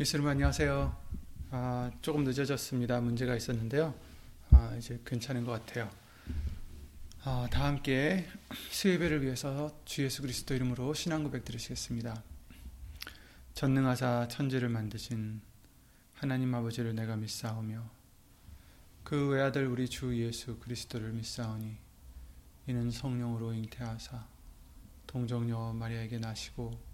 예수님 안녕하세요. 아, 조금 늦어졌습니다. 문제가 있었는데요. 아, 이제 괜찮은 것 같아요. 아, 다 함께 수예배를 위해서 주 예수 그리스도 이름으로 신앙 고백 드리시겠습니다. 전능하사 천지를 만드신 하나님 아버지를 내가 믿사오며 그 외아들 우리 주 예수 그리스도를 믿사오니 이는 성령으로 잉태하사 동정녀 마리아에게 나시고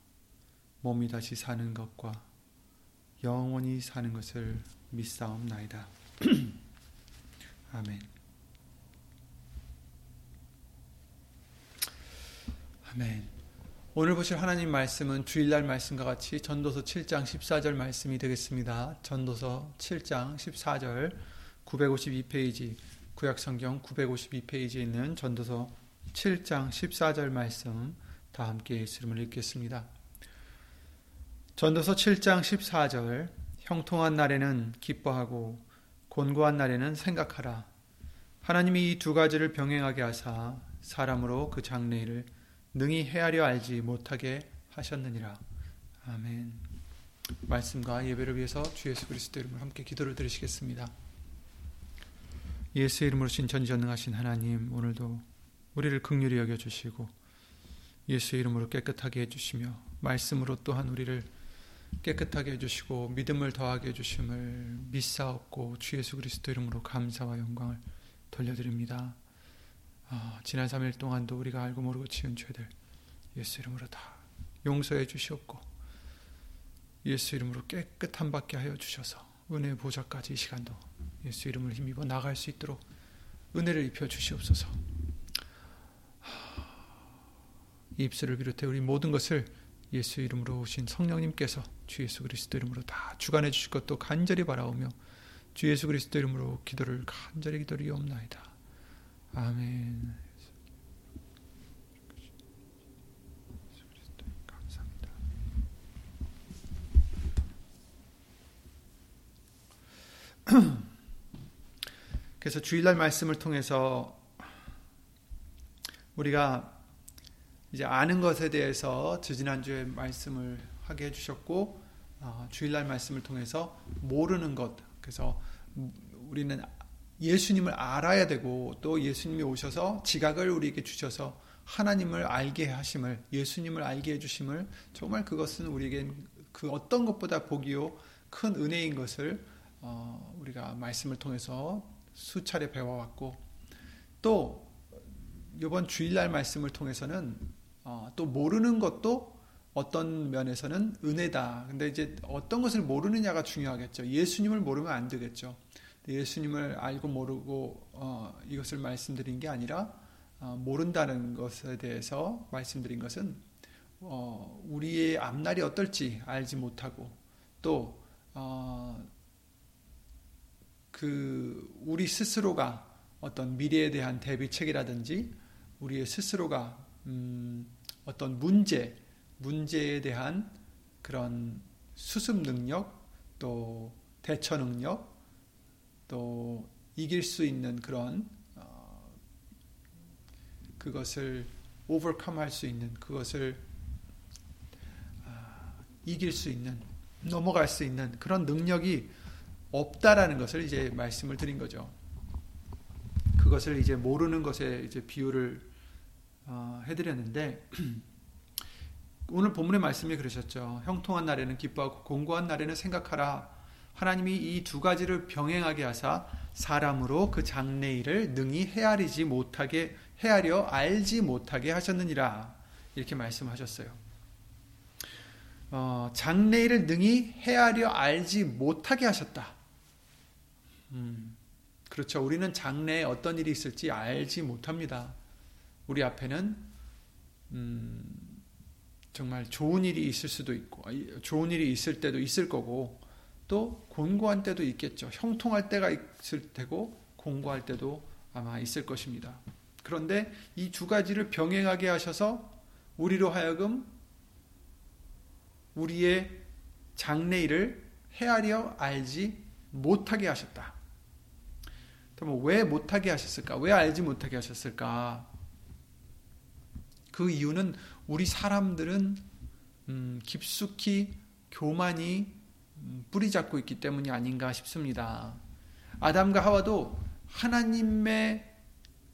몸이 다시 사는 것과 영원히 사는 것을 믿사옵나이다. 아멘. 아멘. 오늘 보실 하나님 말씀은 주일날 말씀과 같이 전도서 7장 14절 말씀이 되겠습니다. 전도서 7장 14절 952페이지 구약 성경 952페이지에 있는 전도서 7장 14절 말씀 다 함께 예수님을 읽겠습니다. 전도서 7장 14절 형통한 날에는 기뻐하고 곤고한 날에는 생각하라. 하나님이 이 두 가지를 병행하게 하사 사람으로 그 장래일을 능히 헤아려 알지 못하게 하셨느니라. 아멘. 말씀과 예배를 위해서 주 예수 그리스도 이름으로 함께 기도를 드리시겠습니다. 예수 이름으로 신 전지전능하신 하나님 오늘도 우리를 극률히 여겨 주시고 예수 이름으로 깨끗하게 해 주시며 말씀으로 또한 우리를 깨끗하게 해주시고 믿음을 더하게 해주심을 믿사옵고 주 예수 그리스도 이름으로 감사와 영광을 돌려드립니다. 아, 지난 3일 동안도 우리가 알고 모르고 지은 죄들 예수 이름으로 다 용서해 주시옵고 예수 이름으로 깨끗한 받게 하여 주셔서 은혜 보좌까지 이 시간도 예수 이름을 힘입어 나갈 수 있도록 은혜를 입혀 주시옵소서. 입술을 비롯해 우리 모든 것을 예수 이름으로 오신 성령님께서 주 예수 그리스도 이름으로 다 주관해 주실 것도 간절히 바라오며 주 예수 그리스도 이름으로 기도를 간절히 기도리옵나이다. 아멘. 그래서 주일날 말씀을 통해서 우리가 이제 아는 것에 대해서 지난주에 말씀을 하게 해주셨고 어, 주일날 말씀을 통해서 모르는 것. 그래서 우리는 예수님을 알아야 되고 또 예수님이 오셔서 지각을 우리에게 주셔서 하나님을 알게 하심을 예수님을 알게 해주심을 정말 그것은 우리에게 그 어떤 것보다 복이요 큰 은혜인 것을 어, 우리가 말씀을 통해서 수차례 배워왔고 또 이번 주일날 말씀을 통해서는 어, 또 모르는 것도 어떤 면에서는 은혜다. 근데 이제 어떤 것을 모르느냐가 중요하겠죠. 예수님을 모르면 안 되겠죠. 예수님을 알고 모르고 어, 이것을 말씀드린 게 아니라 어, 모른다는 것에 대해서 말씀드린 것은 어, 우리의 앞날이 어떨지 알지 못하고 또그 어, 우리 스스로가 어떤 미래에 대한 대비책이라든지 우리의 스스로가 음, 어떤 문제, 문제에 대한 그런 수습 능력, 또 대처 능력, 또 이길 수 있는 그런 어, 그것을 오버컴 할수 있는 그것을 어, 이길 수 있는 넘어갈 수 있는 그런 능력이 없다라는 것을 이제 말씀을 드린 거죠. 그것을 이제 모르는 것에 이제 비유를 어, 해드렸는데 오늘 본문의 말씀이 그러셨죠. 형통한 날에는 기뻐하고 공고한 날에는 생각하라. 하나님이 이 두 가지를 병행하게 하사 사람으로 그 장래일을 능히 헤아리지 못하게 헤아려 알지 못하게 하셨느니라 이렇게 말씀하셨어요. 어, 장래일을 능히 헤아려 알지 못하게 하셨다. 음, 그렇죠. 우리는 장래에 어떤 일이 있을지 알지 못합니다. 우리 앞에는 음, 정말 좋은 일이 있을 수도 있고 좋은 일이 있을 때도 있을 거고 또 곤고한 때도 있겠죠. 형통할 때가 있을 테고 공고할 때도 아마 있을 것입니다. 그런데 이 두 가지를 병행하게 하셔서 우리로 하여금 우리의 장래일을 헤아려 알지 못하게 하셨다. 그러면 왜 못하게 하셨을까? 왜 알지 못하게 하셨을까? 그 이유는 우리 사람들은 음, 깊숙이 교만이 음, 뿌리 잡고 있기 때문이 아닌가 싶습니다. 아담과 하와도 하나님의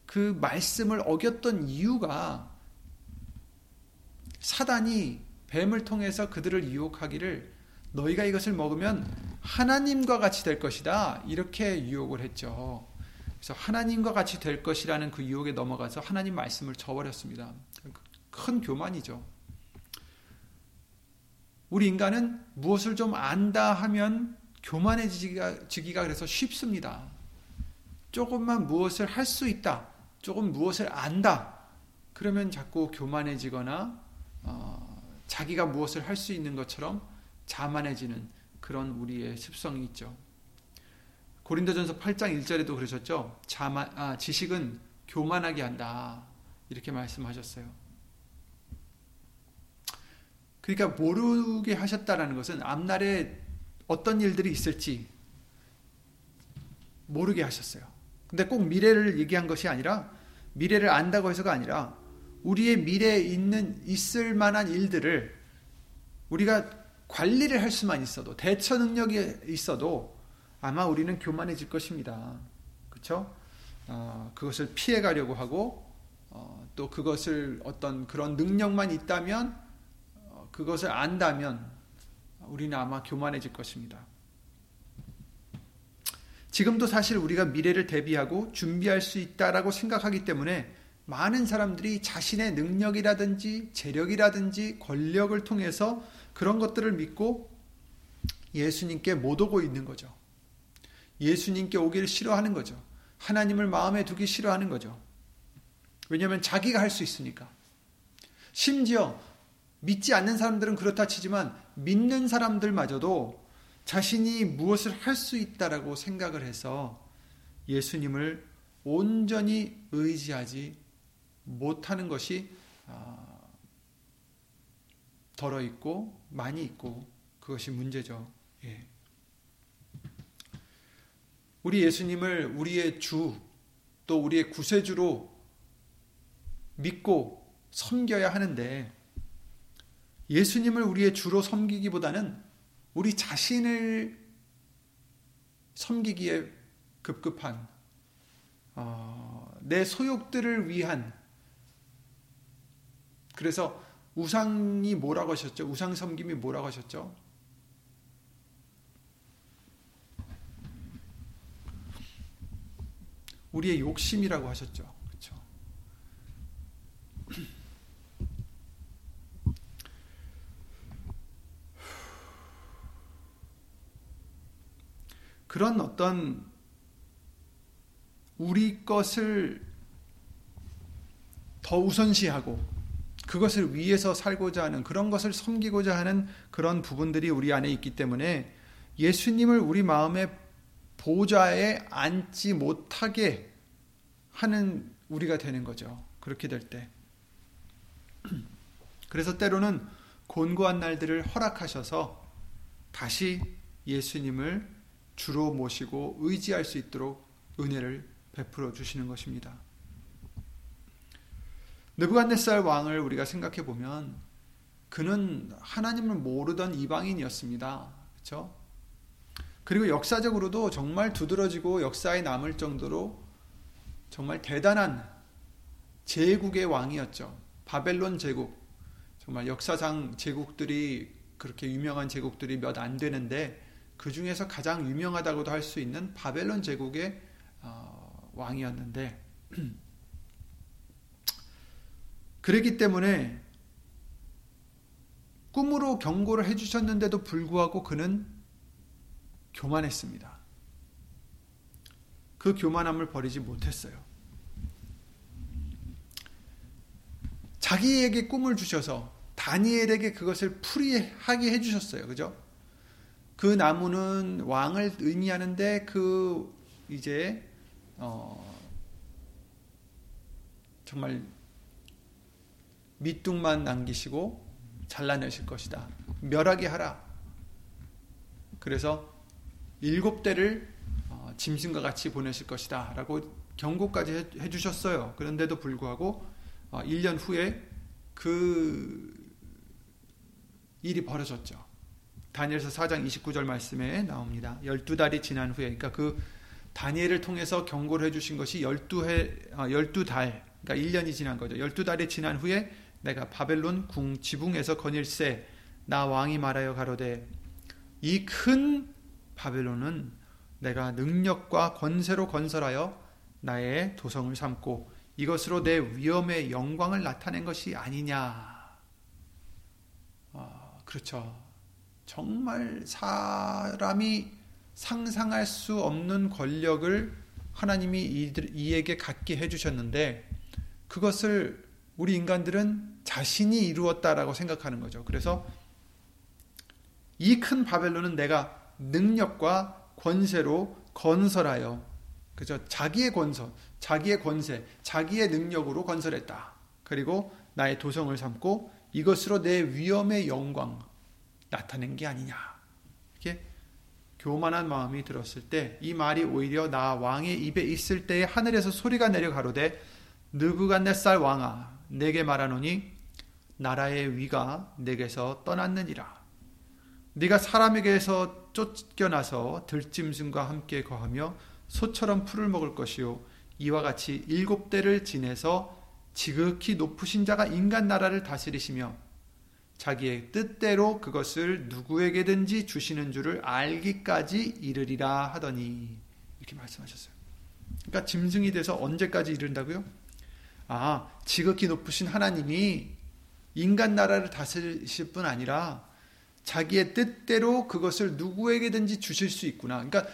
그 말씀을 어겼던 이유가 사단이 뱀을 통해서 그들을 유혹하기를 너희가 이것을 먹으면 하나님과 같이 될 것이다. 이렇게 유혹을 했죠. 그래서 하나님과 같이 될 것이라는 그 유혹에 넘어가서 하나님 말씀을 저버렸습니다. 큰 교만이죠. 우리 인간은 무엇을 좀 안다 하면 교만해지기가 지기가 그래서 쉽습니다. 조금만 무엇을 할 수 있다. 조금 무엇을 안다. 그러면 자꾸 교만해지거나 어, 자기가 무엇을 할 수 있는 것처럼 자만해지는 그런 우리의 습성이 있죠. 고린도전서 8장 1절에도 그러셨죠. 자만, 아, 지식은 교만하게 한다. 이렇게 말씀하셨어요. 그러니까 모르게 하셨다라는 것은 앞날에 어떤 일들이 있을지 모르게 하셨어요. 근데 꼭 미래를 얘기한 것이 아니라 미래를 안다고 해서가 아니라 우리의 미래에 있는 있을 만한 일들을 우리가 관리를 할 수만 있어도 대처 능력이 있어도 아마 우리는 교만해질 것입니다. 그렇죠? 어, 그것을 피해 가려고 하고 어, 또 그것을 어떤 그런 능력만 있다면 어, 그것을 안다면 우리는 아마 교만해질 것입니다. 지금도 사실 우리가 미래를 대비하고 준비할 수 있다라고 생각하기 때문에 많은 사람들이 자신의 능력이라든지 재력이라든지 권력을 통해서 그런 것들을 믿고 예수님께 못 오고 있는 거죠. 예수님께 오기를 싫어하는 거죠. 하나님을 마음에 두기 싫어하는 거죠. 왜냐하면 자기가 할 수 있으니까. 심지어 믿지 않는 사람들은 그렇다 치지만 믿는 사람들마저도 자신이 무엇을 할 수 있다라고 생각을 해서 예수님을 온전히 의지하지 못하는 것이 아, 덜어 있고 많이 있고 그것이 문제죠. 예. 우리 예수님을 우리의 주 또 우리의 구세주로 믿고 섬겨야 하는데 예수님을 우리의 주로 섬기기보다는 우리 자신을 섬기기에 급급한 어, 내 소욕들을 위한 그래서 우상이 뭐라고 하셨죠? 우상 섬김이 뭐라고 하셨죠? 우리의 욕심이라고 하셨죠. 그런 어떤 우리 것을 더 우선시하고 그것을 위해서 살고자 하는 그런 것을 섬기고자 하는 그런 부분들이 우리 안에 있기 때문에 예수님을 우리 마음의 보좌에 앉지 못하게 하는 우리가 되는 거죠. 그렇게 될 때. 그래서 때로는 곤고한 날들을 허락하셔서 다시 예수님을 주로 모시고 의지할 수 있도록 은혜를 베풀어 주시는 것입니다. 느부갓네살 왕을 우리가 생각해 보면 그는 하나님을 모르던 이방인이었습니다. 그렇죠? 그리고 역사적으로도 정말 두드러지고 역사에 남을 정도로 정말 대단한 제국의 왕이었죠. 바벨론 제국. 정말 역사상 제국들이 그렇게 유명한 제국들이 몇 안 되는데 그 중에서 가장 유명하다고도 할 수 있는 바벨론 제국의 어, 왕이었는데 그랬기 때문에 꿈으로 경고를 해주셨는데도 불구하고 그는 교만했습니다. 그 교만함을 버리지 못했어요. 자기에게 꿈을 주셔서 다니엘에게 그것을 풀이하게 해주셨어요. 그죠? 그 나무는 왕을 의미하는데 그 이제 어 정말 밑둥만 남기시고 잘라내실 것이다. 멸하게 하라. 그래서 일곱 대를 어, 짐승과 같이 보내실 것이다. 라고 경고까지 해 주셨어요. 그런데도 불구하고 1년 어, 후에 그 일이 벌어졌죠. 다니엘서 4장 29절 말씀에 나옵니다. 12달이 지난 후에 그러니까 그 다니엘을 통해서 경고를 해 주신 것이 12해 12달 그러니까 1년이 지난 거죠. 12달이 지난 후에 내가 바벨론 궁 지붕에서 거닐세 나 왕이 말하여 가로되 이 큰 바벨론은 내가 능력과 권세로 건설하여 나의 도성을 삼고 이것으로 내 위엄의 영광을 나타낸 것이 아니냐. 어, 그렇죠. 정말 사람이 상상할 수 없는 권력을 하나님이 이에게 갖게 해주셨는데 그것을 우리 인간들은 자신이 이루었다라고 생각하는 거죠. 그래서 이 큰 바벨론은 내가 능력과 권세로 건설하여 그죠? 자기의 권선, 자기의 권세, 자기의 능력으로 건설했다. 그리고 나의 도성을 삼고 이것으로 내 위엄의 영광 나타낸 게 아니냐. 이렇게 교만한 마음이 들었을 때 이 말이 오히려 나 왕의 입에 있을 때에 하늘에서 소리가 내려 가로되 느부갓네살 왕아 내게 말하노니 나라의 위가 내게서 떠났느니라. 네가 사람에게서 쫓겨나서 들짐승과 함께 거하며 소처럼 풀을 먹을 것이요 이와 같이 일곱 대를 지내서 지극히 높으신 자가 인간 나라를 다스리시며 자기의 뜻대로 그것을 누구에게든지 주시는 줄을 알기까지 이르리라 하더니 이렇게 말씀하셨어요. 그러니까 짐승이 돼서 언제까지 이른다고요? 아, 지극히 높으신 하나님이 인간 나라를 다스리실 뿐 아니라 자기의 뜻대로 그것을 누구에게든지 주실 수 있구나. 그러니까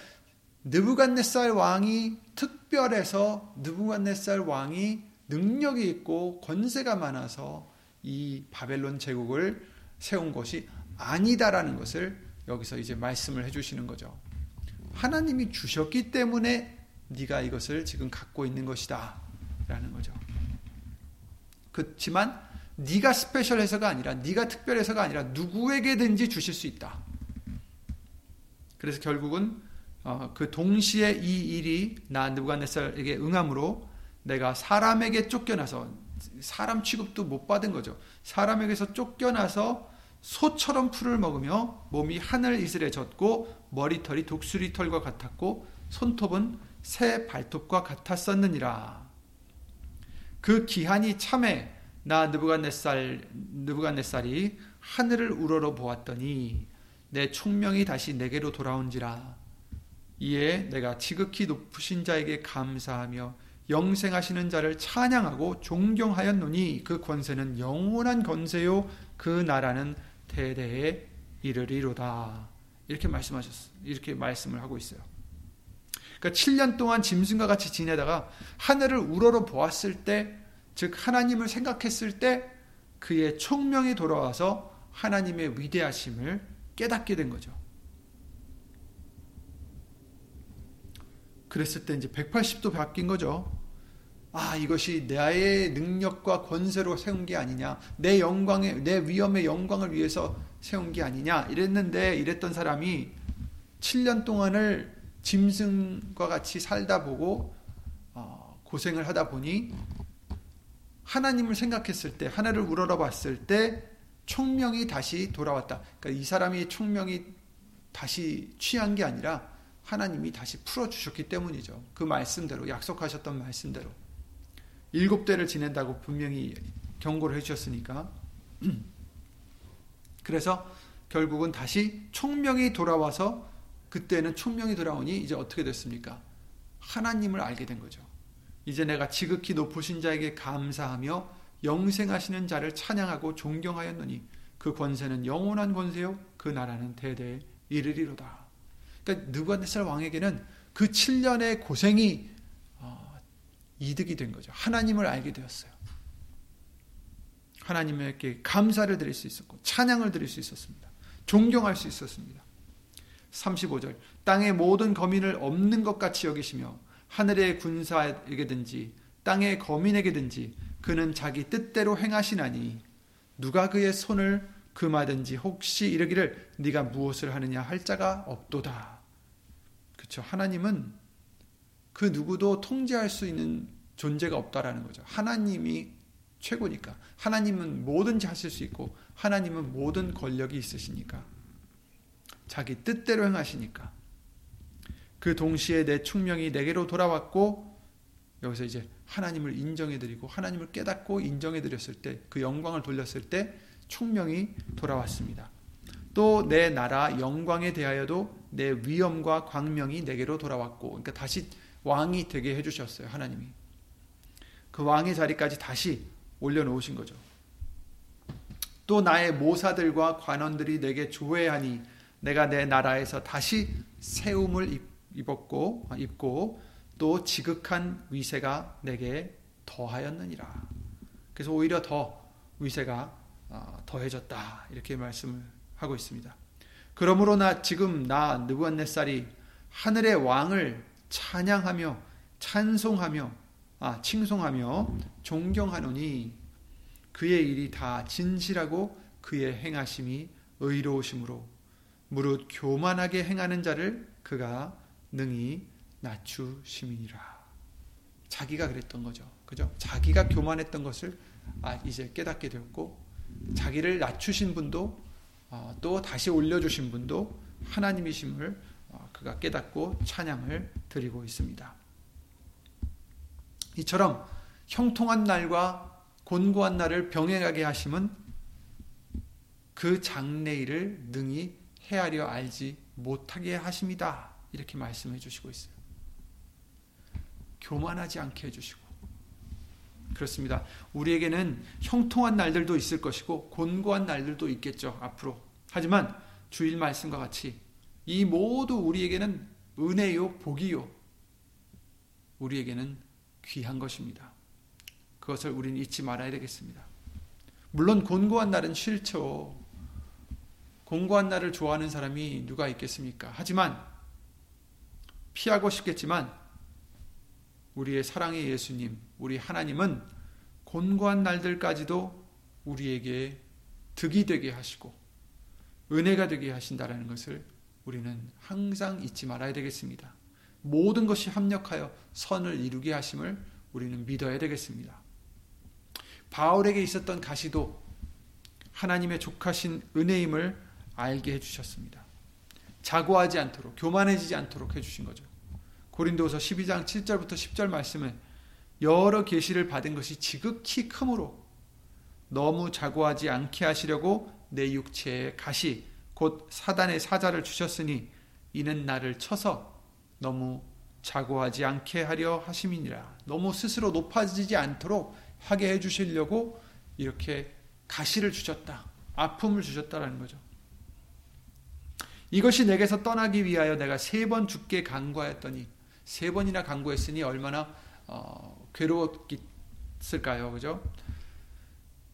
느부갓네살 왕이 특별해서 느부갓네살 왕이 능력이 있고 권세가 많아서 이 바벨론 제국을 세운 것이 아니다라는 것을 여기서 이제 말씀을 해주시는 거죠. 하나님이 주셨기 때문에 네가 이것을 지금 갖고 있는 것이다 라는 거죠. 그렇지만 네가 스페셜해서가 아니라 네가 특별해서가 아니라 누구에게든지 주실 수 있다. 그래서 결국은 어, 그 동시에 이 일이 나 느부갓네살에게 응함으로 내가 사람에게 쫓겨나서 사람 취급도 못 받은 거죠. 사람에게서 쫓겨나서 소처럼 풀을 먹으며 몸이 하늘 이슬에 젖고 머리털이 독수리 털과 같았고 손톱은 새 발톱과 같았었느니라. 그 기한이 참에 나 느부갓네살 느부갓네살이 하늘을 우러러 보았더니 내 총명이 다시 내게로 돌아온지라 이에 내가 지극히 높으신 자에게 감사하며 영생하시는 자를 찬양하고 존경하였노니 그 권세는 영원한 권세요 그 나라는 대대에 이르리로다. 이렇게 말씀하셨어. 이렇게 말씀을 하고 있어요. 그러니까 7년 동안 짐승과 같이 지내다가 하늘을 우러러 보았을 때, 즉 하나님을 생각했을 때 그의 총명이 돌아와서 하나님의 위대하심을 깨닫게 된 거죠. 그랬을 때 이제 180도 바뀐 거죠. 아, 이것이 나의 능력과 권세로 세운 게 아니냐. 내 영광의, 내 위엄의 영광을 위해서 세운 게 아니냐. 이랬는데, 이랬던 사람이 7년 동안을 짐승과 같이 살다 보고, 어, 고생을 하다 보니, 하나님을 생각했을 때, 하나를 우러러 봤을 때, 총명이 다시 돌아왔다. 그러니까 이 사람이 총명이 다시 취한 게 아니라, 하나님이 다시 풀어주셨기 때문이죠. 그 말씀대로, 약속하셨던 말씀대로. 일곱 대를 지낸다고 분명히 경고를 해주셨으니까. 그래서 결국은 다시 총명이 돌아와서 그때는 총명이 돌아오니 이제 어떻게 됐습니까? 하나님을 알게 된 거죠. 이제 내가 지극히 높으신 자에게 감사하며 영생하시는 자를 찬양하고 존경하였노니 그 권세는 영원한 권세요 그 나라는 대대에 이르리로다. 그러니까 느부갓네살 왕에게는 그 7년의 고생이 어, 이득이 된 거죠. 하나님을 알게 되었어요. 하나님께 감사를 드릴 수 있었고 찬양을 드릴 수 있었습니다. 존경할 수 있었습니다. 35절 땅의 모든 거민을 없는 것 같이 여기시며 하늘의 군사에게든지 땅의 거민에게든지 그는 자기 뜻대로 행하시나니 누가 그의 손을 금하든지 혹시 이르기를 네가 무엇을 하느냐 할 자가 없도다. 그렇죠. 하나님은 그 누구도 통제할 수 있는 존재가 없다라는 거죠. 하나님이 최고니까. 하나님은 뭐든지 하실 수 있고 하나님은 모든 권력이 있으시니까. 자기 뜻대로 행하시니까. 그 동시에 내 충명이 내게로 돌아왔고 여기서 이제 하나님을 인정해 드리고 하나님을 깨닫고 인정해 드렸을 때 그 영광을 돌렸을 때 충명이 돌아왔습니다. 또 내 나라 영광에 대하여도 내 위엄과 광명이 내게로 돌아왔고 그러니까 다시 왕이 되게 해 주셨어요. 하나님이. 그 왕의 자리까지 다시 올려 놓으신 거죠. 또 나의 모사들과 관원들이 내게 조회하니 내가 내 나라에서 다시 세움을 입었고 입고 또 지극한 위세가 내게 더하였느니라. 그래서 오히려 더 위세가 어, 더해졌다 이렇게 말씀을 하고 있습니다. 그러므로 나 지금 나 느부갓네살이 하늘의 왕을 찬양하며 찬송하며 아 칭송하며 존경하노니 그의 일이 다 진실하고 그의 행하심이 의로우심으로 무릇 교만하게 행하는 자를 그가 능히 낮추심이니라. 자기가 그랬던 거죠. 그죠? 자기가 교만했던 것을 아, 이제 깨닫게 되었고 자기를 낮추신 분도 어, 또 다시 올려주신 분도 하나님이심을 어, 그가 깨닫고 찬양을 드리고 있습니다. 이처럼 형통한 날과 곤고한 날을 병행하게 하심은 그 장래일을 능히 헤아려 알지 못하게 하심이다. 이렇게 말씀해 주시고 있어요. 교만하지 않게 해주시고. 그렇습니다. 우리에게는 형통한 날들도 있을 것이고, 곤고한 날들도 있겠죠, 앞으로. 하지만 주일 말씀과 같이 이 모두 우리에게는 은혜요, 복이요. 우리에게는 귀한 것입니다. 그것을 우리는 잊지 말아야 되겠습니다. 물론 곤고한 날은 싫죠. 곤고한 날을 좋아하는 사람이 누가 있겠습니까? 하지만 피하고 싶겠지만 우리의 사랑의 예수님, 우리 하나님은 곤고한 날들까지도 우리에게 득이 되게 하시고 은혜가 되게 하신다라는 것을 우리는 항상 잊지 말아야 되겠습니다. 모든 것이 합력하여 선을 이루게 하심을 우리는 믿어야 되겠습니다. 바울에게 있었던 가시도 하나님의 족하신 은혜임을 알게 해주셨습니다. 자고하지 않도록, 교만해지지 않도록 해주신 거죠. 고린도서 12장 7절부터 10절 말씀은 여러 계시를 받은 것이 지극히 크므로 너무 자고하지 않게 하시려고 내 육체에 가시 곧 사단의 사자를 주셨으니 이는 나를 쳐서 너무 자고하지 않게 하려 하심이니라. 너무 스스로 높아지지 않도록 하게 해 주시려고 이렇게 가시를 주셨다. 아픔을 주셨다라는 거죠. 이것이 내게서 떠나기 위하여 내가 세 번 죽게 간구하였더니 세 번이나 간구했으니 얼마나 어, 괴로웠을까요, 그죠?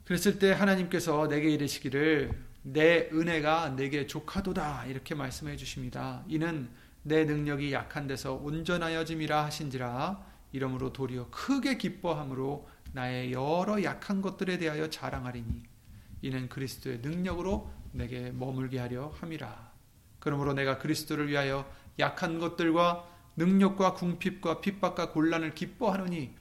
그랬을 때 하나님께서 내게 이르시기를 내 은혜가 내게 족하도다 이렇게 말씀해 주십니다. 이는 내 능력이 약한 데서 온전하여짐이라 하신지라 이러므로 도리어 크게 기뻐함으로 나의 여러 약한 것들에 대하여 자랑하리니 이는 그리스도의 능력으로 내게 머물게 하려 함이라. 그러므로 내가 그리스도를 위하여 약한 것들과 능력과 궁핍과 핍박과 곤란을 기뻐하노니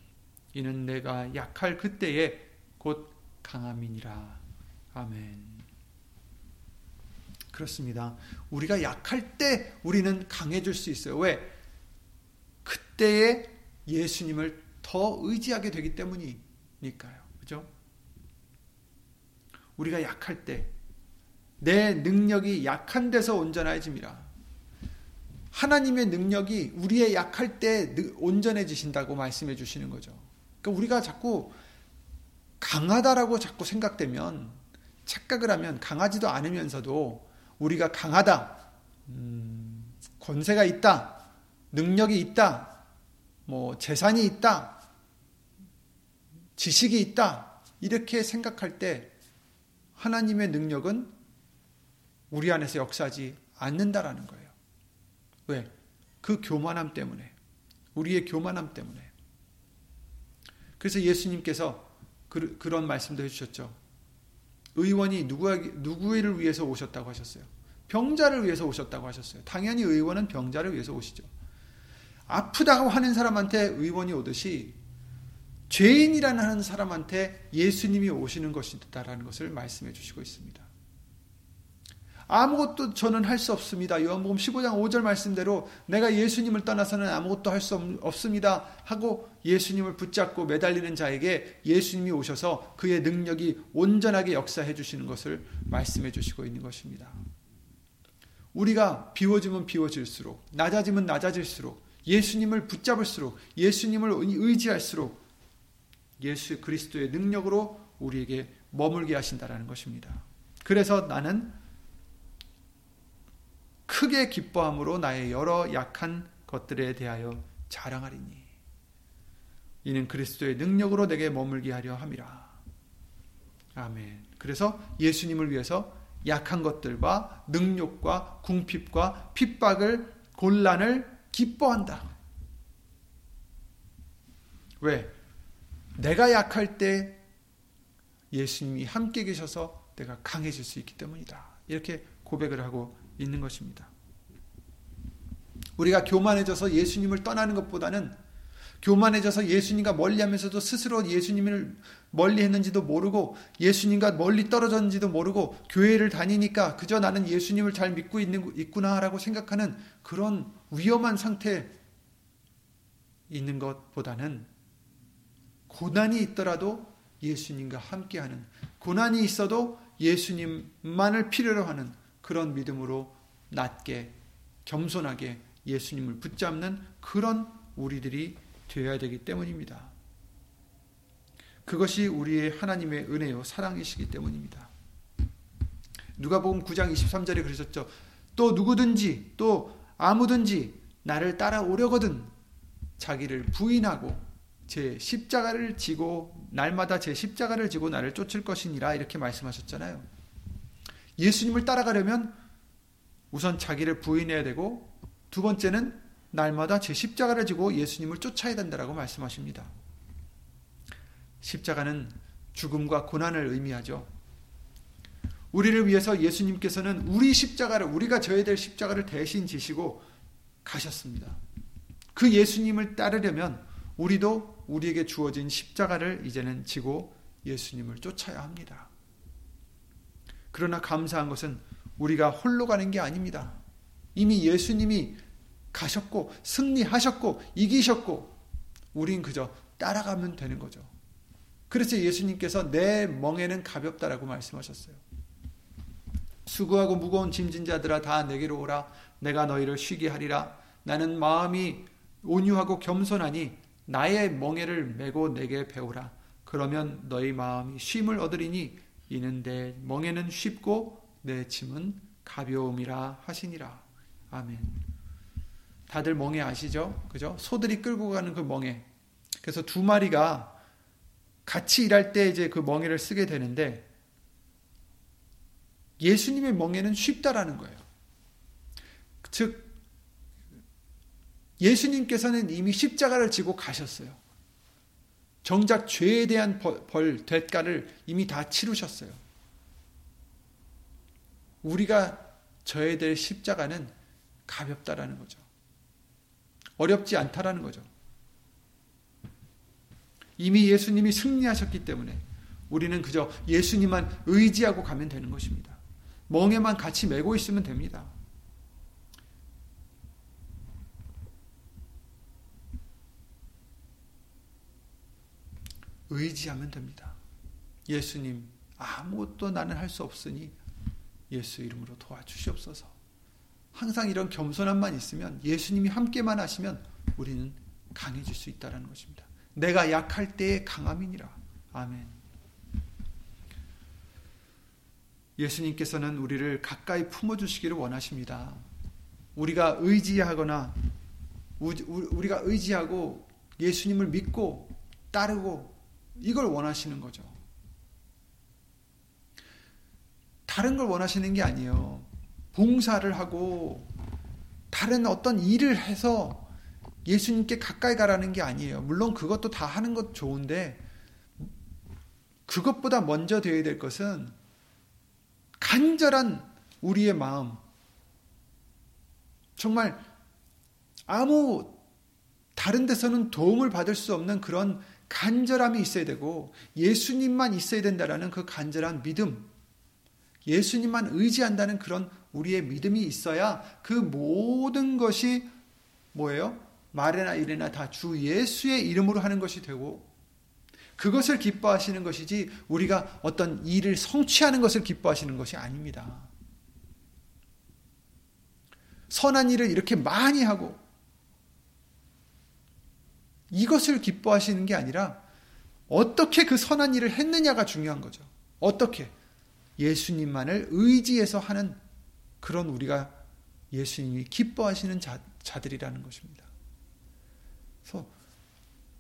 이는 내가 약할 그때에 곧 강함이니라. 아멘. 그렇습니다. 우리가 약할 때 우리는 강해질 수 있어요. 왜? 그때에 예수님을 더 의지하게 되기 때문이니까요. 그죠? 우리가 약할 때, 내 능력이 약한 데서 온전해집니다. 하나님의 능력이 우리의 약할 때 온전해지신다고 말씀해 주시는 거죠. 그러니까 우리가 자꾸 강하다라고 자꾸 생각되면 착각을 하면 강하지도 않으면서도 우리가 강하다, 음, 권세가 있다, 능력이 있다, 뭐 재산이 있다, 지식이 있다 이렇게 생각할 때 하나님의 능력은 우리 안에서 역사하지 않는다라는 거예요. 왜? 그 교만함 때문에. 우리의 교만함 때문에. 그래서 예수님께서 그, 런 말씀도 해주셨죠. 의원이 누구, 누구를 위해서 오셨다고 하셨어요? 병자를 위해서 오셨다고 하셨어요. 당연히 의원은 병자를 위해서 오시죠. 아프다고 하는 사람한테 의원이 오듯이 죄인이라는 사람한테 예수님이 오시는 것이다라는 것을 말씀해 주시고 있습니다. 아무것도 저는 할 수 없습니다. 요한복음 15장 5절 말씀대로 내가 예수님을 떠나서는 아무것도 할 수 없습니다. 하고 예수님을 붙잡고 매달리는 자에게 예수님이 오셔서 그의 능력이 온전하게 역사해 주시는 것을 말씀해 주시고 있는 것입니다. 우리가 비워지면 비워질수록 낮아지면 낮아질수록 예수님을 붙잡을수록 예수님을 의지할수록 예수 그리스도의 능력으로 우리에게 머물게 하신다라는 것입니다. 그래서 나는 크게 기뻐함으로 나의 여러 약한 것들에 대하여 자랑하리니 이는 그리스도의 능력으로 내게 머물게 하려 함이라. 아멘. 그래서 예수님을 위해서 약한 것들과 능력과 궁핍과 핍박을 곤란을 기뻐한다. 왜? 내가 약할 때 예수님이 함께 계셔서 내가 강해질 수 있기 때문이다. 이렇게 고백을 하고 있는 것입니다. 우리가 교만해져서 예수님을 떠나는 것보다는 교만해져서 예수님과 멀리 하면서도 스스로 예수님을 멀리 했는지도 모르고 예수님과 멀리 떨어졌는지도 모르고 교회를 다니니까 그저 나는 예수님을 잘 믿고 있는, 있구나라고 생각하는 그런 위험한 상태에 있는 것보다는 고난이 있더라도 예수님과 함께하는 고난이 있어도 예수님만을 필요로 하는 그런 믿음으로 낮게 겸손하게 예수님을 붙잡는 그런 우리들이 되어야 되기 때문입니다. 그것이 우리의 하나님의 은혜요 사랑이시기 때문입니다. 누가복음 9장 23절에 그러셨죠. 또 누구든지 또 아무든지 나를 따라오려거든 자기를 부인하고 제 십자가를 지고 날마다 제 십자가를 지고 나를 쫓을 것이니라 이렇게 말씀하셨잖아요. 예수님을 따라가려면 우선 자기를 부인해야 되고 두 번째는 날마다 제 십자가를 지고 예수님을 쫓아야 된다라고 말씀하십니다. 십자가는 죽음과 고난을 의미하죠. 우리를 위해서 예수님께서는 우리 십자가를 우리가 져야 될 십자가를 대신 지시고 가셨습니다. 그 예수님을 따르려면 우리도 우리에게 주어진 십자가를 이제는 지고 예수님을 쫓아야 합니다. 그러나 감사한 것은 우리가 홀로 가는 게 아닙니다. 이미 예수님이 가셨고 승리하셨고 이기셨고 우린 그저 따라가면 되는 거죠. 그래서 예수님께서 내 멍에는 가볍다라고 말씀하셨어요. 수고하고 무거운 짐진 자들아 다 내게로 오라 내가 너희를 쉬게 하리라 나는 마음이 온유하고 겸손하니 나의 멍에를 메고 내게 배우라 그러면 너희 마음이 쉼을 얻으리니 이는 내 멍에는 쉽고 내 짐은 가벼움이라 하시니라. 아멘. 다들 멍에 아시죠? 그죠? 소들이 끌고 가는 그 멍에. 그래서 두 마리가 같이 일할 때 이제 그 멍에를 쓰게 되는데 예수님의 멍에는 쉽다라는 거예요. 즉 예수님께서는 이미 십자가를 지고 가셨어요. 정작 죄에 대한 벌, 대가를 이미 다 치르셨어요. 우리가 져야 될 십자가는 가볍다라는 거죠. 어렵지 않다라는 거죠. 이미 예수님이 승리하셨기 때문에 우리는 그저 예수님만 의지하고 가면 되는 것입니다. 멍에만 같이 메고 있으면 됩니다. 의지하면 됩니다. 예수님, 아무것도 나는 할 수 없으니 예수 이름으로 도와주시옵소서. 항상 이런 겸손함만 있으면 예수님이 함께만 하시면 우리는 강해질 수 있다는 것입니다. 내가 약할 때의 강함이니라. 아멘. 예수님께서는 우리를 가까이 품어주시기를 원하십니다. 우리가 의지하거나 우리가 의지하고 예수님을 믿고 따르고 이걸 원하시는 거죠. 다른 걸 원하시는 게 아니에요. 봉사를 하고 다른 어떤 일을 해서 예수님께 가까이 가라는 게 아니에요. 물론 그것도 다 하는 것 좋은데 그것보다 먼저 되어야 될 것은 간절한 우리의 마음. 정말 아무 다른 데서는 도움을 받을 수 없는 그런 간절함이 있어야 되고 예수님만 있어야 된다라는 그 간절한 믿음. 예수님만 의지한다는 그런 우리의 믿음이 있어야 그 모든 것이 뭐예요? 말이나 일이나 다 주 예수의 이름으로 하는 것이 되고 그것을 기뻐하시는 것이지 우리가 어떤 일을 성취하는 것을 기뻐하시는 것이 아닙니다. 선한 일을 이렇게 많이 하고 이것을 기뻐하시는 게 아니라 어떻게 그 선한 일을 했느냐가 중요한 거죠. 어떻게 예수님만을 의지해서 하는 그런 우리가 예수님이 기뻐하시는 자, 자들이라는 것입니다. 그래서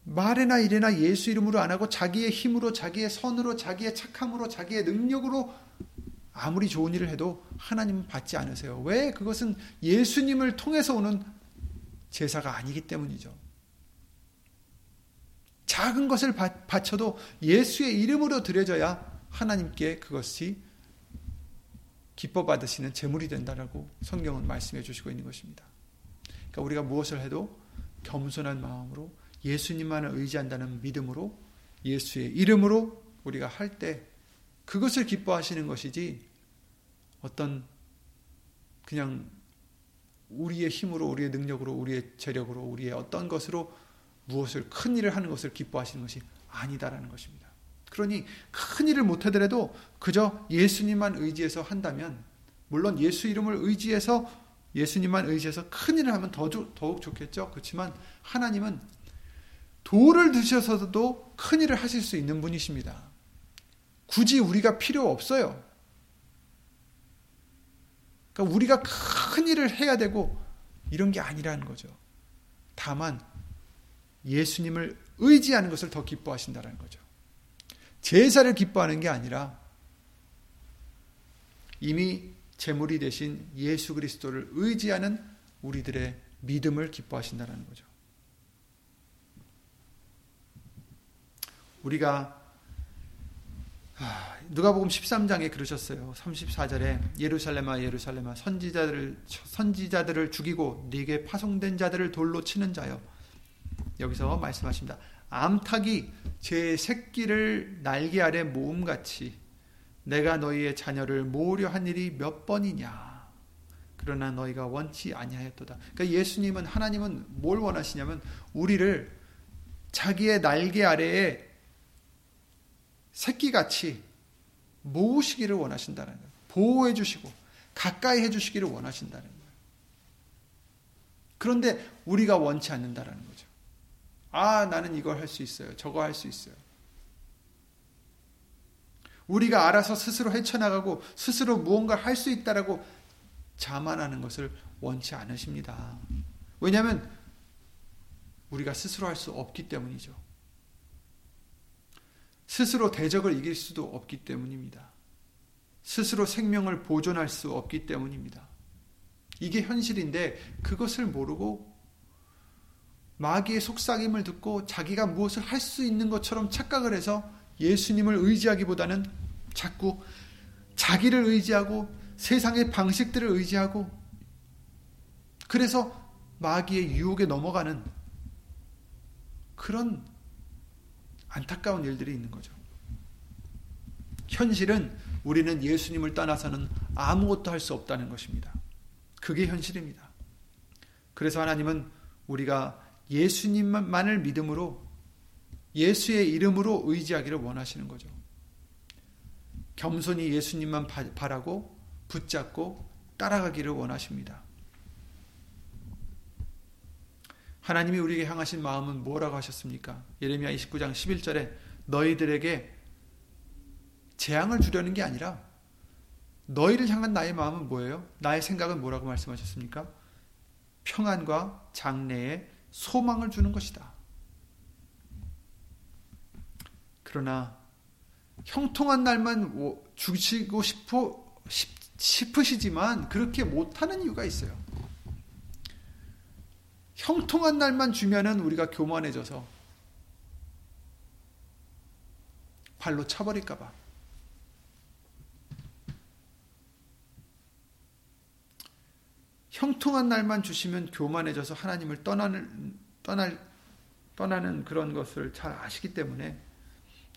말이나 일이나 예수 이름으로 안 하고 자기의 힘으로 자기의 선으로 자기의 착함으로 자기의 능력으로 아무리 좋은 일을 해도 하나님은 받지 않으세요. 왜? 그것은 예수님을 통해서 오는 제사가 아니기 때문이죠. 작은 것을 바쳐도 예수의 이름으로 드려져야 하나님께 그것이 기뻐 받으시는 제물이 된다라고 성경은 말씀해 주시고 있는 것입니다. 그러니까 우리가 무엇을 해도 겸손한 마음으로 예수님만을 의지한다는 믿음으로 예수의 이름으로 우리가 할 때 그것을 기뻐하시는 것이지 어떤 그냥 우리의 힘으로 우리의 능력으로 우리의 재력으로 우리의 어떤 것으로 무엇을 큰 일을 하는 것을 기뻐하시는 것이 아니다라는 것입니다. 그러니 큰 일을 못 하더라도 그저 예수님만 의지해서 한다면 물론 예수 이름을 의지해서 예수님만 의지해서 큰 일을 하면 더, 더욱 좋겠죠. 그렇지만 하나님은 돌을 드셔서도 큰 일을 하실 수 있는 분이십니다. 굳이 우리가 필요 없어요. 그러니까 우리가 큰 일을 해야 되고 이런 게 아니라는 거죠. 다만 예수님을 의지하는 것을 더 기뻐하신다는 거죠. 제사를 기뻐하는 게 아니라 이미 제물이 되신 예수 그리스도를 의지하는 우리들의 믿음을 기뻐하신다는 거죠. 우리가 누가복음 13장에 그러셨어요. 34절에 예루살렘아 예루살렘아 선지자들을 선지자들을 죽이고 네게 파송된 자들을 돌로 치는 자여. 여기서 말씀하십니다. 암탉이 제 새끼를 날개 아래 모음같이 내가 너희의 자녀를 모으려 한 일이 몇 번이냐. 그러나 너희가 원치 아니하였도다. 그러니까 예수님은 하나님은 뭘 원하시냐면 우리를 자기의 날개 아래에 새끼같이 모으시기를 원하신다는 거예요. 보호해 주시고 가까이 해 주시기를 원하신다는 거예요. 그런데 우리가 원치 않는다라는 거죠. 아, 나는 이걸 할 수 있어요. 저거 할 수 있어요. 우리가 알아서 스스로 헤쳐나가고 스스로 무언가를 할 수 있다라고 자만하는 것을 원치 않으십니다. 왜냐하면 우리가 스스로 할 수 없기 때문이죠. 스스로 대적을 이길 수도 없기 때문입니다. 스스로 생명을 보존할 수 없기 때문입니다. 이게 현실인데 그것을 모르고 마귀의 속삭임을 듣고 자기가 무엇을 할 수 있는 것처럼 착각을 해서 예수님을 의지하기보다는 자꾸 자기를 의지하고 세상의 방식들을 의지하고 그래서 마귀의 유혹에 넘어가는 그런 안타까운 일들이 있는 거죠. 현실은 우리는 예수님을 떠나서는 아무것도 할 수 없다는 것입니다. 그게 현실입니다. 그래서 하나님은 우리가 예수님만을 믿음으로 예수의 이름으로 의지하기를 원하시는 거죠. 겸손히 예수님만 바라고 붙잡고 따라가기를 원하십니다. 하나님이 우리에게 향하신 마음은 뭐라고 하셨습니까? 예레미야 29장 11절에 너희들에게 재앙을 주려는 게 아니라 너희를 향한 나의 마음은 뭐예요? 나의 생각은 뭐라고 말씀하셨습니까? 평안과 장래에 소망을 주는 것이다. 그러나 형통한 날만 주시고 싶어 싶으시지만 그렇게 못하는 이유가 있어요. 형통한 날만 주면은 우리가 교만해져서 발로 차버릴까봐. 형통한 날만 주시면 교만해져서 하나님을 떠나는, 떠날, 떠나는 그런 것을 잘 아시기 때문에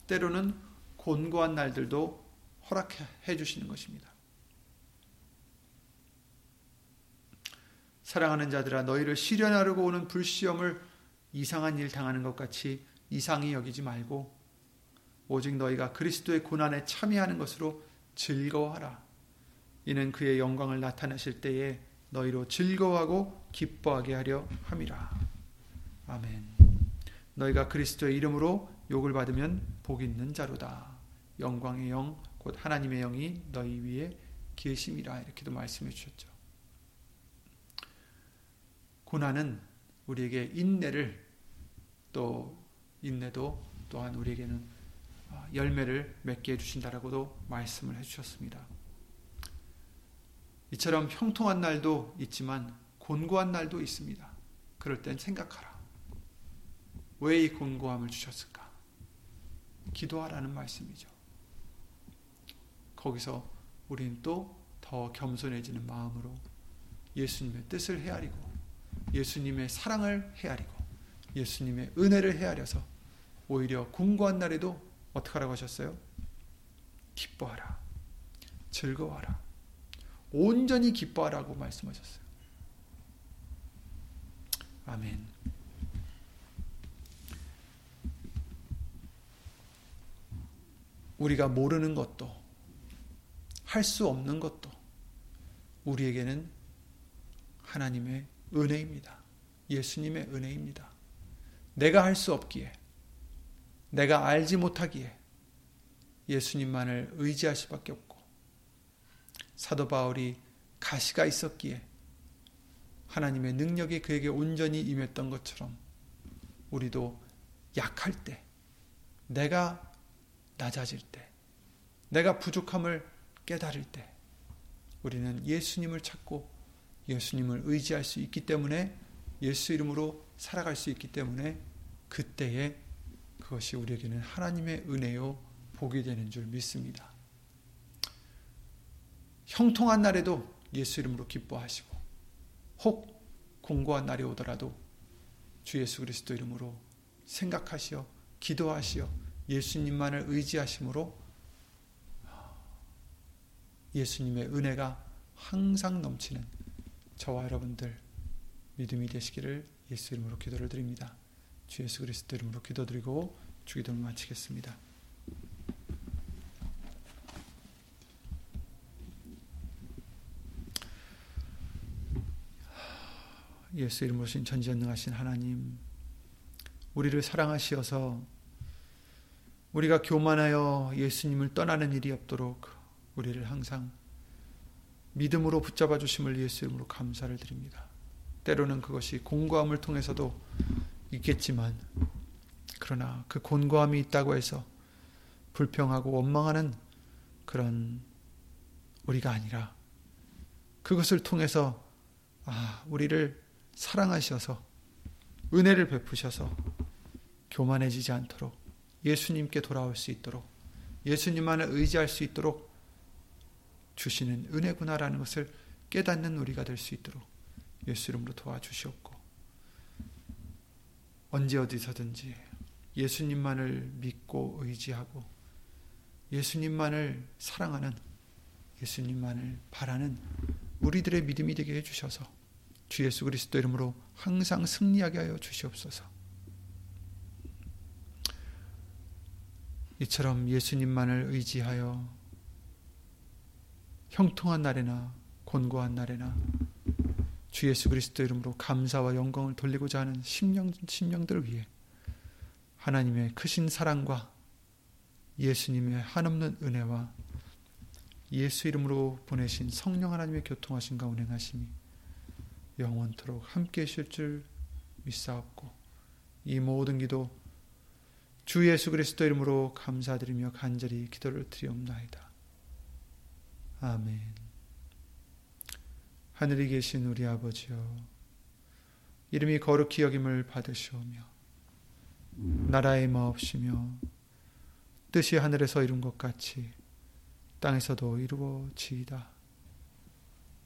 때로는 곤고한 날들도 허락해 주시는 것입니다. 사랑하는 자들아 너희를 시련하려고 오는 불시험을 이상한 일 당하는 것 같이 이상히 여기지 말고 오직 너희가 그리스도의 고난에 참여하는 것으로 즐거워하라. 이는 그의 영광을 나타내실 때에 너희로 즐거워하고 기뻐하게 하려 함이라. 아멘. 너희가 그리스도의 이름으로 욕을 받으면 복 있는 자로다. 영광의 영, 곧 하나님의 영이 너희 위에 계심이라. 이렇게도 말씀해 주셨죠. 고난은 우리에게 인내를 또 인내도 또한 우리에게는 아, 열매를 맺게 해주신다라고도 말씀을 해주셨습니다. 이처럼 형통한 날도 있지만 곤고한 날도 있습니다. 그럴 땐 생각하라. 왜 이 곤고함을 주셨을까? 기도하라는 말씀이죠. 거기서 우리는 또 더 겸손해지는 마음으로 예수님의 뜻을 헤아리고 예수님의 사랑을 헤아리고 예수님의 은혜를 헤아려서 오히려 궁고한 날에도 어떻게 하라고 하셨어요? 기뻐하라. 즐거워하라. 온전히 기뻐하라고 말씀하셨어요. 아멘. 우리가 모르는 것도 할 수 없는 것도 우리에게는 하나님의 은혜입니다. 예수님의 은혜입니다. 내가 할 수 없기에, 내가 알지 못하기에 예수님만을 의지할 수밖에 없고, 사도 바울이 가시가 있었기에 하나님의 능력이 그에게 온전히 임했던 것처럼 우리도 약할 때, 내가 낮아질 때, 내가 부족함을 깨달을 때, 우리는 예수님을 찾고 예수님을 의지할 수 있기 때문에 예수 이름으로 살아갈 수 있기 때문에 그때에 그것이 우리에게는 하나님의 은혜요 복이 되는 줄 믿습니다. 형통한 날에도 예수 이름으로 기뻐하시고 혹 공고한 날이 오더라도 주 예수 그리스도 이름으로 생각하시어 기도하시어 예수님만을 의지하심으로 예수님의 은혜가 항상 넘치는 저와 여러분들 믿음이 되시기를 예수 이름으로 기도를 드립니다. 주 예수 그리스도 이름으로 기도드리고 주기도를 마치겠습니다. 예수 이름으로 신 전지전능하신 하나님 우리를 사랑하시어서 우리가 교만하여 예수님을 떠나는 일이 없도록 우리를 항상 믿음으로 붙잡아 주심을 예수 이름으로 감사를 드립니다. 때로는 그것이 공고함을 통해서도 있겠지만 그러나 그 곤고함이 있다고 해서 불평하고 원망하는 그런 우리가 아니라 그것을 통해서 아, 우리를 사랑하셔서 은혜를 베푸셔서 교만해지지 않도록 예수님께 돌아올 수 있도록 예수님만을 의지할 수 있도록 주시는 은혜구나라는 것을 깨닫는 우리가 될 수 있도록 예수 이름으로 도와주시옵고 언제 어디서든지 예수님만을 믿고 의지하고 예수님만을 사랑하는 예수님만을 바라는 우리들의 믿음이 되게 해주셔서 주 예수 그리스도 이름으로 항상 승리하게 하여 주시옵소서. 이처럼 예수님만을 의지하여 형통한 날에나 곤고한 날에나 주 예수 그리스도 이름으로 감사와 영광을 돌리고자 하는 심령, 심령들을 위해 하나님의 크신 사랑과 예수님의 한없는 은혜와 예수 이름으로 보내신 성령 하나님의 교통하심과 운행하심이 영원토록 함께 하실 줄 믿사옵고 이 모든 기도 주 예수 그리스도 이름으로 감사드리며 간절히 기도를 드리옵나이다. 아멘. 하늘에 계신 우리 아버지여, 이름이 거룩히 여김을 받으시오며, 나라의 마옵시며, 뜻이 하늘에서 이룬 것 같이 땅에서도 이루어지이다.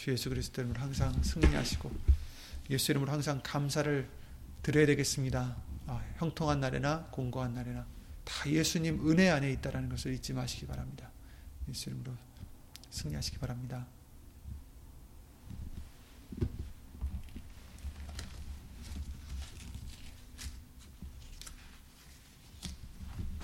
주 예수 그리스도 이름으로 항상 승리하시고 예수 이름으로 항상 감사를 드려야 되겠습니다. 아, 형통한 날에나 공고한 날에나 다 예수님 은혜 안에 있다라는 것을 잊지 마시기 바랍니다. 예수 이름으로 승리하시기 바랍니다.